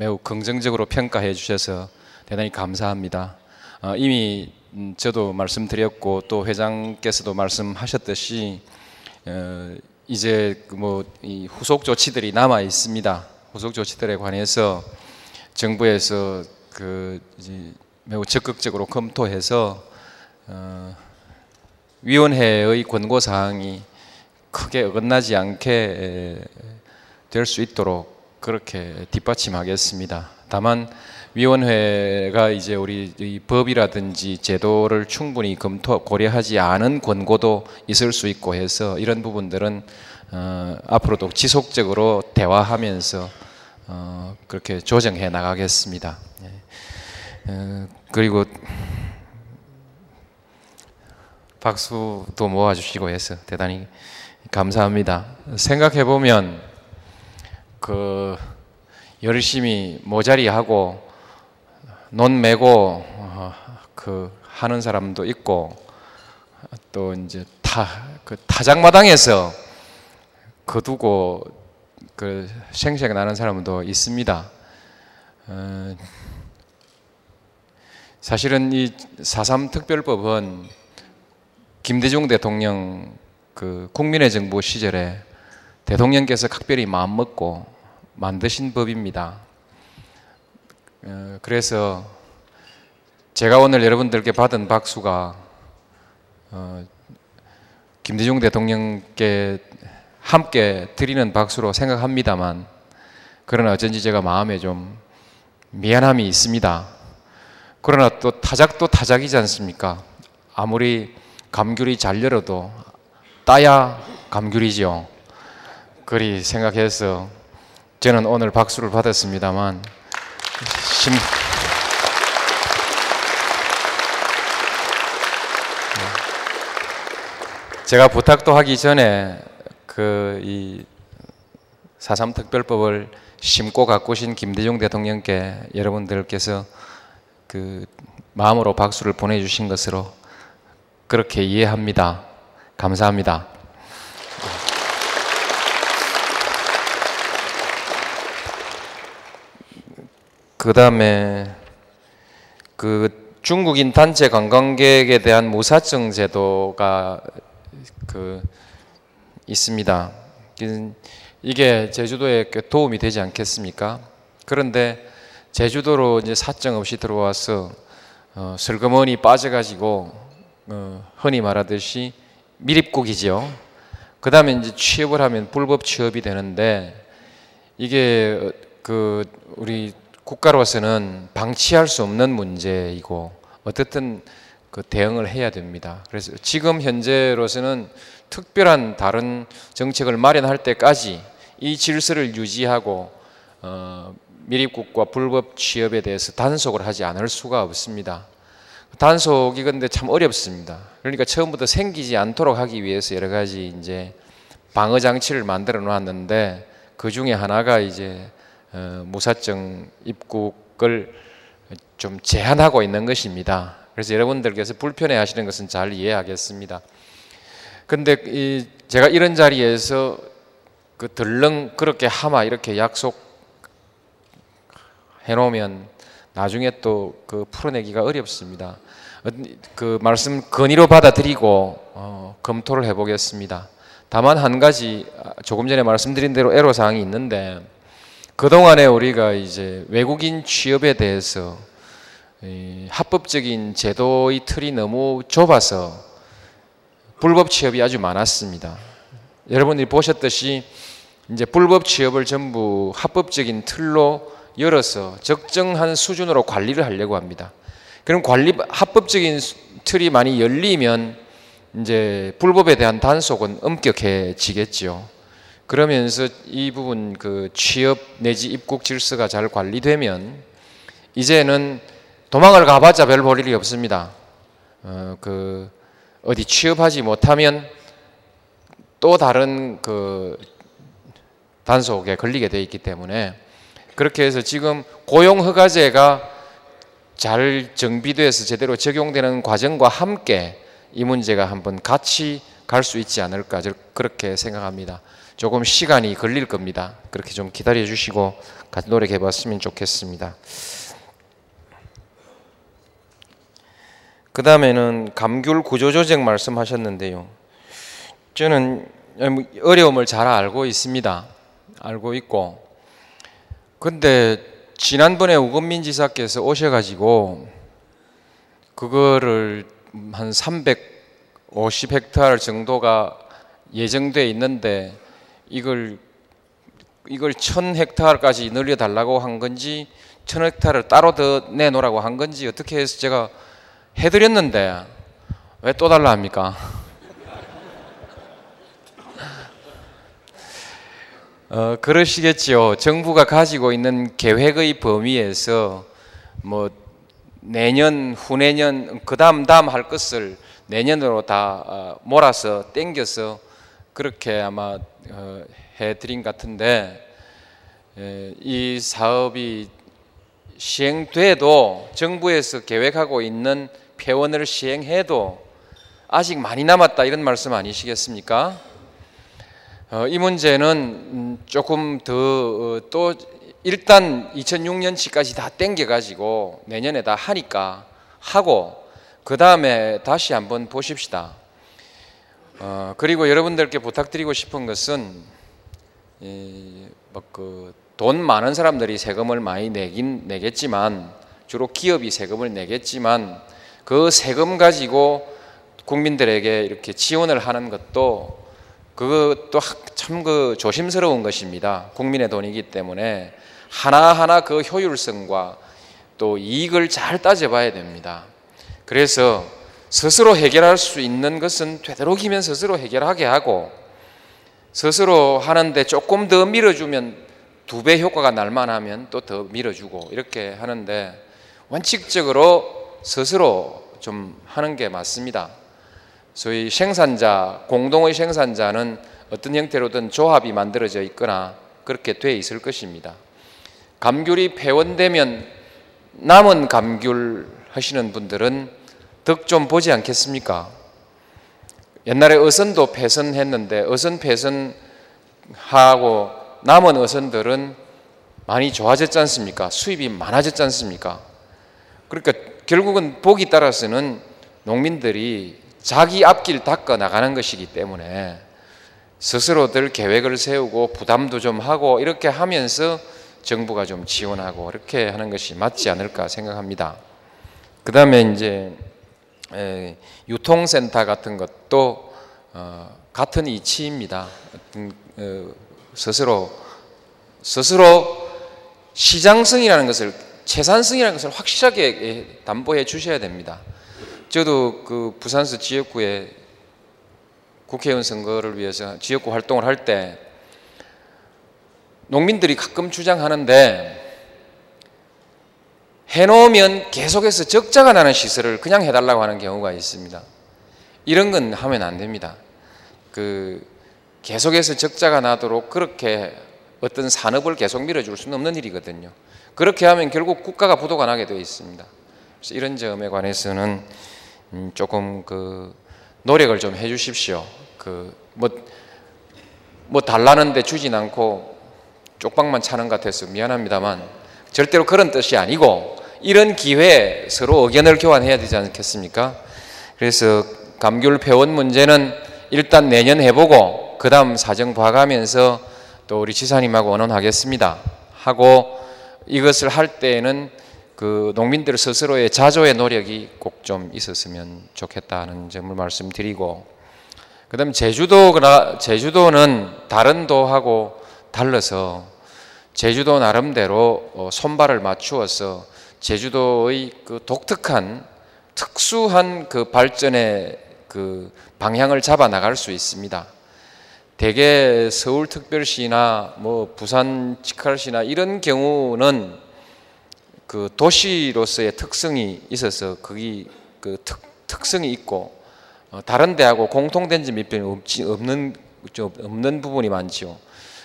매우 긍정적으로 평가해 주셔서 대단히 감사합니다. 어, 이미 음, 저도 말씀드렸고 또 회장께서도 말씀하셨듯이 어, 이제 뭐이 후속 조치들이 남아 있습니다. 후속 조치들에 관해서 정부에서 그 매우 적극적으로 검토해서 어, 위원회의 권고 사항이 크게 어긋나지 않게 될 수 있도록 그렇게 뒷받침하겠습니다. 다만 위원회가 이제 우리 법이라든지 제도를 충분히 검토 고려하지 않은 권고도 있을 수 있고 해서 이런 부분들은 어, 앞으로도 지속적으로 대화하면서 어, 그렇게 조정해 나가겠습니다. 예. 어, 그리고 박수도 모아주시고 해서 대단히 감사합니다. 생각해 보면 그 열심히 모자리하고 논 메고 어, 그 하는 사람도 있고 또 이제 타 그 타작마당에서 거두고 그 생색 나는 사람도 있습니다. 어, 사실은 이 4.3 특별법은 김대중 대통령 그 국민의 정부 시절에 대통령께서 각별히 마음먹고 만드신 법입니다. 어, 그래서 제가 오늘 여러분들께 받은 박수가 어, 김대중 대통령께 함께 드리는 박수로 생각합니다만 그러나 어쩐지 제가 마음에 좀 미안함이 있습니다. 그러나 또 타작도 타작이지 않습니까? 아무리 감귤이 잘 열어도 따야 감귤이지요. 그리 생각해서 저는 오늘 박수를 받았습니다만 심... 제가 부탁도 하기 전에 그 이 사삼 특별법을 심고 가꾸신 김대중 대통령께 여러분들께서 그 마음으로 박수를 보내주신 것으로 그렇게 이해합니다. 감사합니다. 그 다음에 그 중국인 단체 관광객에 대한 무사증 제도가 그 있습니다. 이게 제주도에 도움이 되지 않겠습니까? 그런데 제주도로 이제 사정 없이 들어와서 어, 슬그머니 빠져가지고 어, 흔히 말하듯이 미립국이죠. 그 다음에 이제 취업을 하면 불법 취업이 되는데 이게 그 우리 국가로서는 방치할 수 없는 문제이고 어떻든 그 대응을 해야 됩니다. 그래서 지금 현재로서는 특별한 다른 정책을 마련할 때까지 이 질서를 유지하고 어, 미립국과 불법 취업에 대해서 단속을 하지 않을 수가 없습니다. 단속이 근데 참 어렵습니다. 그러니까 처음부터 생기지 않도록 하기 위해서 여러 가지 이제 방어 장치를 만들어 놨는데 그 중에 하나가 이제 어, 무사증 입국을 좀 제한하고 있는 것입니다. 그래서 여러분들께서 불편해 하시는 것은 잘 이해하겠습니다. 근데 이 제가 이런 자리에서 그 덜렁 그렇게 하마 이렇게 약속 해 놓으면 나중에 또 그 풀어내기가 어렵습니다. 그 말씀 건의로 받아들이고 어, 검토를 해보겠습니다. 다만 한 가지 조금 전에 말씀드린 대로 애로사항이 있는데 그동안에 우리가 이제 외국인 취업에 대해서 합법적인 제도의 틀이 너무 좁아서 불법 취업이 아주 많았습니다. 여러분들이 보셨듯이 이제 불법 취업을 전부 합법적인 틀로 열어서 적정한 수준으로 관리를 하려고 합니다. 그럼 관리 합법적인 틀이 많이 열리면 이제 불법에 대한 단속은 엄격해지겠죠. 그러면서 이 부분 그 취업 내지 입국 질서가 잘 관리되면 이제는 도망을 가봤자 별 볼 일이 없습니다. 어, 그 어디 취업하지 못하면 또 다른 그 단속에 걸리게 돼 있기 때문에 그렇게 해서 지금 고용 허가제가 잘 정비돼서 제대로 적용되는 과정과 함께 이 문제가 한번 같이 갈 수 있지 않을까 그렇게 생각합니다. 조금 시간이 걸릴 겁니다. 그렇게 좀 기다려 주시고 같이 노력해 봤으면 좋겠습니다. 그 다음에는 감귤 구조조정 말씀하셨는데요. 저는 어려움을 잘 알고 있습니다. 알고 있고. 근데 지난번에 우건민 지사께서 오셔가지고 그거를 한 350헥타르 정도가 예정돼 있는데 이걸 이걸 1000헥타르까지 늘려 달라고 한 건지 1000헥타르를 따로 더 내놓으라고 한 건지 어떻게 해서 제가 해드렸는데 왜 또 달라 합니까? 어, 그러시겠지요. 정부가 가지고 있는 계획의 범위에서 뭐 내년, 후내년, 그 다음 다음 할 것을 내년으로 다 어, 몰아서 땡겨서 그렇게 아마 어, 해드린 같은데 이 사업이 시행돼도 정부에서 계획하고 있는 폐원을 시행해도 아직 많이 남았다 이런 말씀 아니시겠습니까? 어, 이 문제는 음, 조금 더또 어, 일단 2006년치까지 다 땡겨 가지고 내년에 다 하니까 하고 그 다음에 다시 한번 보십시다. 어, 그리고 여러분들께 부탁드리고 싶은 것은 뭐그돈 많은 사람들이 세금을 많이 내긴 내겠지만 주로 기업이 세금을 내겠지만 그 세금 가지고 국민들에게 이렇게 지원을 하는 것도 그것도 참 그 조심스러운 것입니다. 국민의 돈이기 때문에 하나하나 그 효율성과 또 이익을 잘 따져봐야 됩니다. 그래서 스스로 해결할 수 있는 것은 되도록이면 스스로 해결하게 하고 스스로 하는데 조금 더 밀어주면 두 배 효과가 날 만 하면 또 더 밀어주고 이렇게 하는데 원칙적으로 스스로 좀 하는 게 맞습니다. 소위 생산자, 공동의 생산자는 어떤 형태로든 조합이 만들어져 있거나 그렇게 돼 있을 것입니다. 감귤이 폐원되면 남은 감귤 하시는 분들은 덕 좀 보지 않겠습니까? 옛날에 어선도 폐선했는데 어선 폐선하고 남은 어선들은 많이 좋아졌지 않습니까? 수입이 많아졌지 않습니까? 그러니까 결국은 보기 따라서는 농민들이 자기 앞길 닦아 나가는 것이기 때문에 스스로들 계획을 세우고 부담도 좀 하고 이렇게 하면서 정부가 좀 지원하고 이렇게 하는 것이 맞지 않을까 생각합니다. 그 다음에 이제 유통센터 같은 것도 어, 같은 이치입니다. 어, 스스로 스스로 시장성이라는 것을 채산성이라는 것을 확실하게 담보해 주셔야 됩니다. 저도 그 부산서 지역구에 국회의원 선거를 위해서 지역구 활동을 할 때 농민들이 가끔 주장하는데 해놓으면 계속해서 적자가 나는 시설을 그냥 해달라고 하는 경우가 있습니다. 이런 건 하면 안 됩니다. 그 계속해서 적자가 나도록 그렇게 어떤 산업을 계속 밀어줄 수는 없는 일이거든요. 그렇게 하면 결국 국가가 부도가 나게 되어 있습니다. 그래서 이런 점에 관해서는 음, 조금 그 노력을 좀 해주십시오. 그뭐뭐 달라는데 주진 않고 쪽방만 차는 것 같아서 미안합니다만 절대로 그런 뜻이 아니고 이런 기회에 서로 의견을 교환해야 되지 않겠습니까? 그래서 감귤 폐원 문제는 일단 내년 해보고 그 다음 사정 봐가면서 또 우리 지사님하고 언론하겠습니다. 하고 이것을 할 때에는 그 농민들 스스로의 자조의 노력이 꼭 좀 있었으면 좋겠다는 점을 말씀드리고 그다음 제주도 제주도는 다른 도하고 달라서 제주도 나름대로 어, 손발을 맞추어서 제주도의 그 독특한 특수한 그 발전의 그 방향을 잡아 나갈 수 있습니다. 대개 서울특별시나 뭐 부산 치칼시나 이런 경우는 그 도시로서의 특성이 있어서 거기 그 특, 특성이 있고 어, 다른 데하고 공통된 점이 없지 없는 좀 없는 부분이 많지요.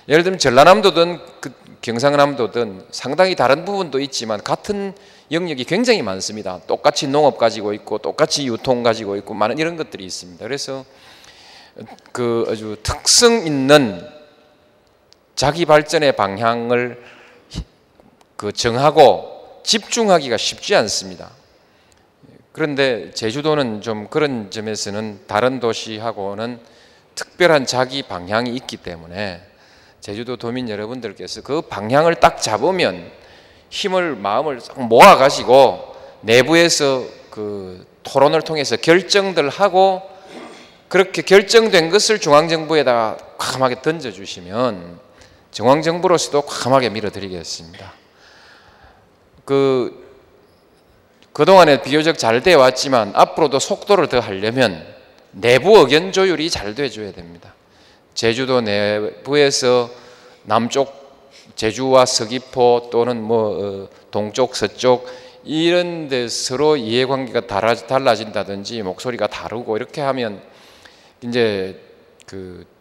예를 들면 전라남도든 그 경상남도든 상당히 다른 부분도 있지만 같은 영역이 굉장히 많습니다. 똑같이 농업 가지고 있고 똑같이 유통 가지고 있고 많은 이런 것들이 있습니다. 그래서 그 아주 특성 있는 자기 발전의 방향을 그 정하고 집중하기가 쉽지 않습니다. 그런데 제주도는 좀 그런 점에서는 다른 도시하고는 특별한 자기 방향이 있기 때문에 제주도 도민 여러분들께서 그 방향을 딱 잡으면 힘을 마음을 모아 가지고 내부에서 그 토론을 통해서 결정들 하고 그렇게 결정된 것을 중앙정부에다가 과감하게 던져주시면 중앙정부로서도 과감하게 밀어드리겠습니다. 그 그동안에 비교적 잘 되어 왔지만 앞으로도 속도를 더 하려면 내부 의견 조율이 잘 돼줘야 됩니다. 제주도 내부에서 남쪽 제주와 서귀포 또는 뭐 어, 동쪽 서쪽 이런 데 서로 이해관계가 달라진다든지 목소리가 다르고 이렇게 하면 이제 그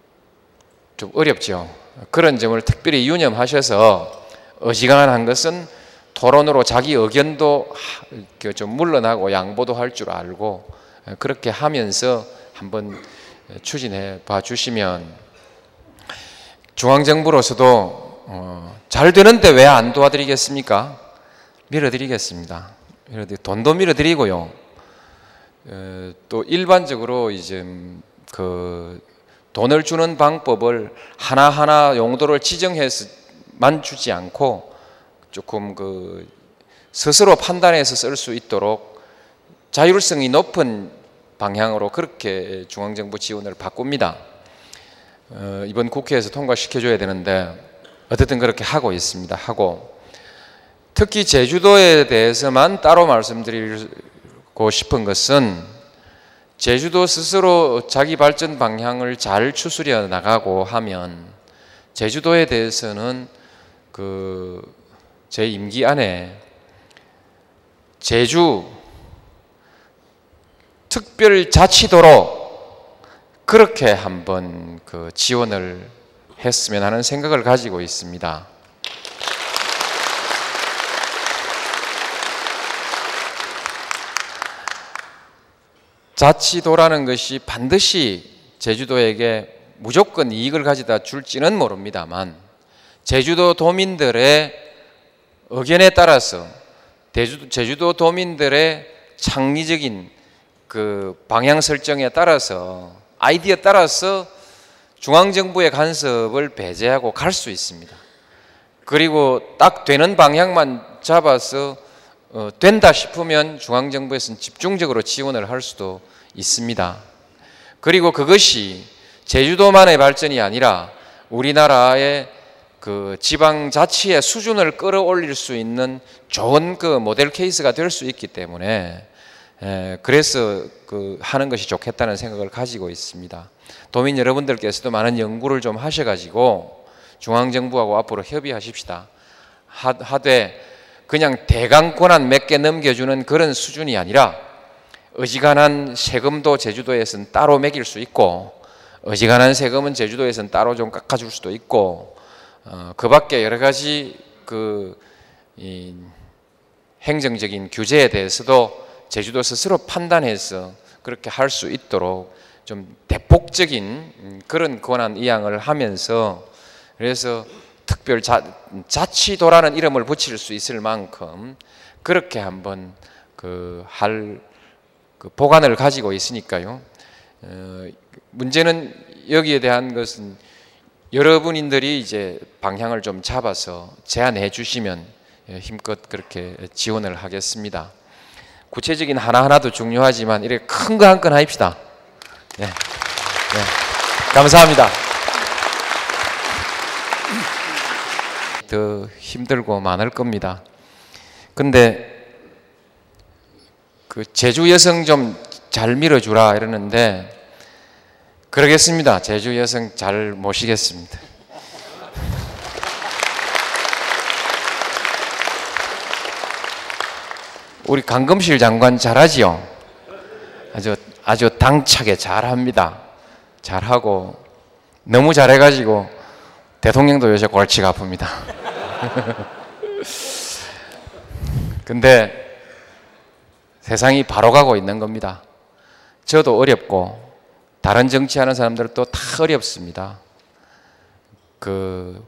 좀 어렵죠. 그런 점을 특별히 유념하셔서 어지간한 것은 토론으로 자기 의견도 좀 물러나고 양보도 할 줄 알고 그렇게 하면서 한번 추진해 봐 주시면 중앙정부로서도 어, 잘 되는데 왜 안 도와드리겠습니까? 밀어드리겠습니다. 돈도 밀어드리고요. 어, 또 일반적으로 이제 그 돈을 주는 방법을 하나하나 용도를 지정해서만 주지 않고 조금 그 스스로 판단해서 쓸 수 있도록 자율성이 높은 방향으로 그렇게 중앙정부 지원을 바꿉니다. 어, 이번 국회에서 통과시켜줘야 되는데 어쨌든 그렇게 하고 있습니다. 하고 특히 제주도에 대해서만 따로 말씀드리고 싶은 것은 제주도 스스로 자기 발전 방향을 잘 추스려 나가고 하면 제주도에 대해서는 그 제 임기 안에 제주 특별자치도로 그렇게 한번 그 지원을 했으면 하는 생각을 가지고 있습니다. 자치도라는 것이 반드시 제주도에게 무조건 이익을 가져다 줄지는 모릅니다만 제주도 도민들의 의견에 따라서 제주도 도민들의 창의적인 그 방향 설정에 따라서 아이디어에 따라서 중앙정부의 간섭을 배제하고 갈 수 있습니다. 그리고 딱 되는 방향만 잡아서 어, 된다 싶으면 중앙정부에서는 집중적으로 지원을 할 수도 있습니다. 그리고 그것이 제주도만의 발전이 아니라 우리나라의 그 지방 자치의 수준을 끌어올릴 수 있는 좋은 그 모델 케이스가 될 수 있기 때문에 에, 그래서 그 하는 것이 좋겠다는 생각을 가지고 있습니다. 도민 여러분들께서도 많은 연구를 좀 하셔가지고 중앙정부하고 앞으로 협의하십시다. 하되 그냥 대강 권한 몇 개 넘겨주는 그런 수준이 아니라 어지간한 세금도 제주도에서는 따로 매길 수 있고 어지간한 세금은 제주도에서는 따로 좀 깎아줄 수도 있고 어, 그 밖에 여러 가지 그 행정적인 규제에 대해서도 제주도 스스로 판단해서 그렇게 할 수 있도록 좀 대폭적인 그런 권한 이양을 하면서 그래서 특별 자, 자치도라는 이름을 붙일 수 있을 만큼 그렇게 한번 그할 그 보관을 가지고 있으니까요. 어, 문제는 여기에 대한 것은 여러분들이 이제 방향을 좀 잡아서 제안해 주시면 힘껏 그렇게 지원을 하겠습니다. 구체적인 하나하나도 중요하지만 이렇게 큰 거 한건 합시다. 네. 네. 감사합니다. 더 힘들고 많을 겁니다. 근데 그 제주 여성 좀 잘 밀어주라 이러는데 그러겠습니다. 제주 여성 잘 모시겠습니다. 우리 강금실 장관 잘하지요? 아주 아주 당차게 잘합니다. 잘하고 너무 잘해가지고 대통령도 요새 골치가 아픕니다. 근데 세상이 바로 가고 있는 겁니다. 저도 어렵고 다른 정치하는 사람들도 다 어렵습니다. 그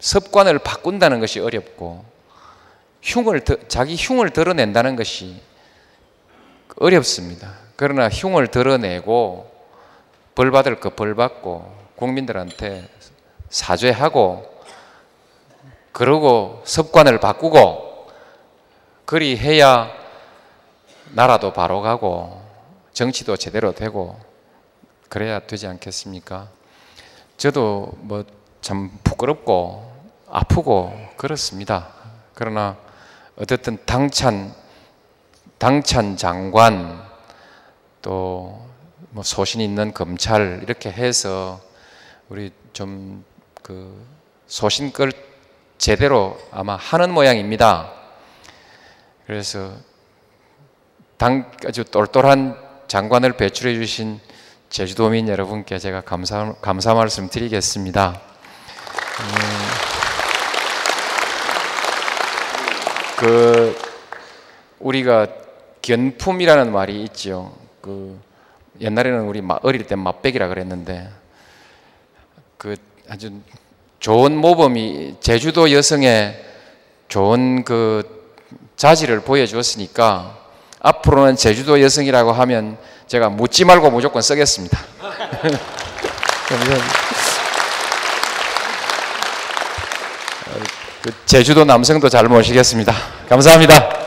습관을 바꾼다는 것이 어렵고 흉을 드- 자기 흉을 드러낸다는 것이 어렵습니다. 그러나 흉을 드러내고 벌 받을 거 벌 받고 국민들한테 사죄하고 그러고 습관을 바꾸고 그리 해야 나라도 바로 가고 정치도 제대로 되고 그래야 되지 않겠습니까? 저도 뭐 참 부끄럽고 아프고 그렇습니다. 그러나 어쨌든 당찬 당찬 장관 또 뭐 소신 있는 검찰 이렇게 해서 우리 좀 그 소신껏 제대로 아마 하는 모양입니다. 그래서 당 아주 똘똘한 장관을 배출해 주신 제주도민 여러분께 제가 감사 감사 말씀 드리겠습니다. 그 우리가 견품이라는 말이 있죠. 그 옛날에는 우리 마- 어릴 때 맛백이라 그랬는데 그 아주 좋은 모범이 제주도 여성의 좋은 그 자질을 보여주었으니까 앞으로는 제주도 여성이라고 하면 제가 묻지 말고 무조건 쓰겠습니다. 감사합니다. 그 제주도 남성도 잘 모시겠습니다. 감사합니다.